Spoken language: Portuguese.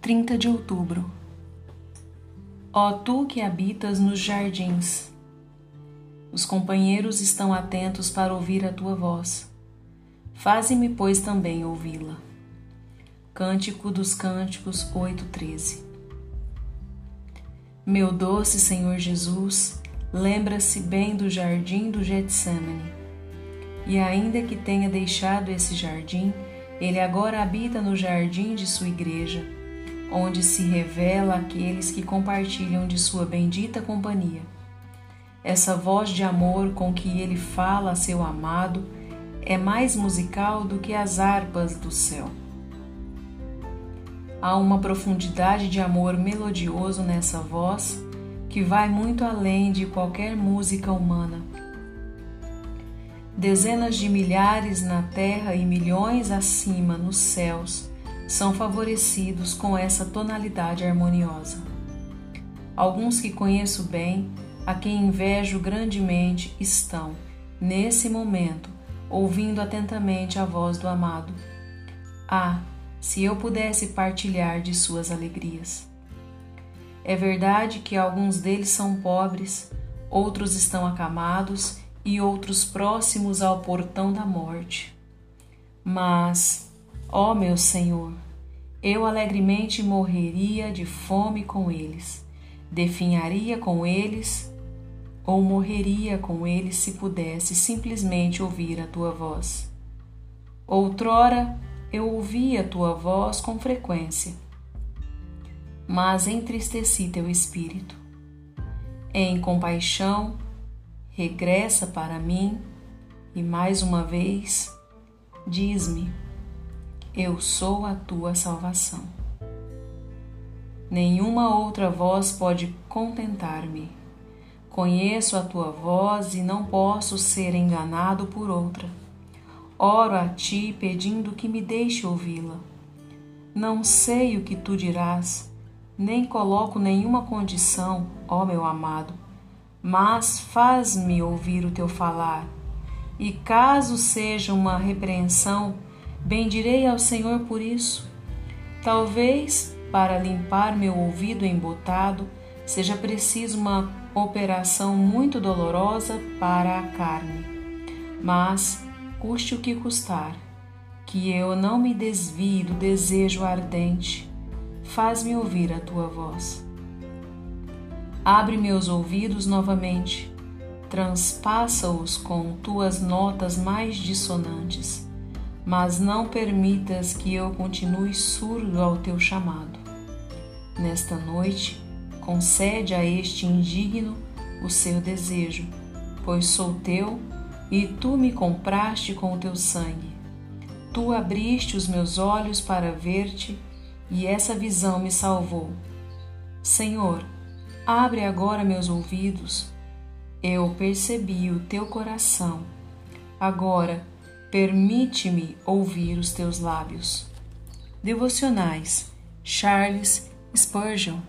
30 de outubro. Ó tu que habitas nos jardins, os companheiros estão atentos para ouvir a tua voz. Faze-me, pois, também ouvi-la. Cântico dos Cânticos 8:13. Meu doce Senhor Jesus, lembra-se bem do jardim do Getsemane. E ainda que tenha deixado esse jardim, ele agora habita no jardim de sua igreja onde se revela aqueles que compartilham de sua bendita companhia. Essa voz de amor com que ele fala a seu amado é mais musical do que as harpas do céu. Há uma profundidade de amor melodioso nessa voz que vai muito além de qualquer música humana. Dezenas de milhares na terra e milhões acima nos céus são favorecidos com essa tonalidade harmoniosa. Alguns que conheço bem, a quem invejo grandemente, estão, nesse momento, ouvindo atentamente a voz do amado. Ah, se eu pudesse partilhar de suas alegrias! É verdade que alguns deles são pobres, outros estão acamados e outros próximos ao portão da morte. Mas Ó oh, meu Senhor, eu alegremente morreria de fome com eles, definharia com eles ou morreria com eles se pudesse simplesmente ouvir a tua voz. Outrora eu ouvia a tua voz com frequência, mas entristeci teu espírito. Em compaixão, regressa para mim e mais uma vez diz-me eu sou a tua salvação. Nenhuma outra voz pode contentar-me. Conheço a tua voz e não posso ser enganado por outra. Oro a ti pedindo que me deixe ouvi-la. Não sei o que tu dirás, nem coloco nenhuma condição, ó meu amado, mas faz-me ouvir o teu falar. E caso seja uma repreensão, Bendirei ao Senhor por isso. Talvez, para limpar meu ouvido embotado, seja preciso uma operação muito dolorosa para a carne. Mas, custe o que custar, que eu não me desvie do desejo ardente, faz-me ouvir a tua voz. Abre meus ouvidos novamente, transpassa-os com tuas notas mais dissonantes mas não permitas que eu continue surdo ao teu chamado. Nesta noite, concede a este indigno o seu desejo, pois sou teu e tu me compraste com o teu sangue. Tu abriste os meus olhos para ver-te e essa visão me salvou. Senhor, abre agora meus ouvidos. Eu percebi o teu coração. Agora, Permite-me ouvir os teus lábios. Devocionais Charles Spurgeon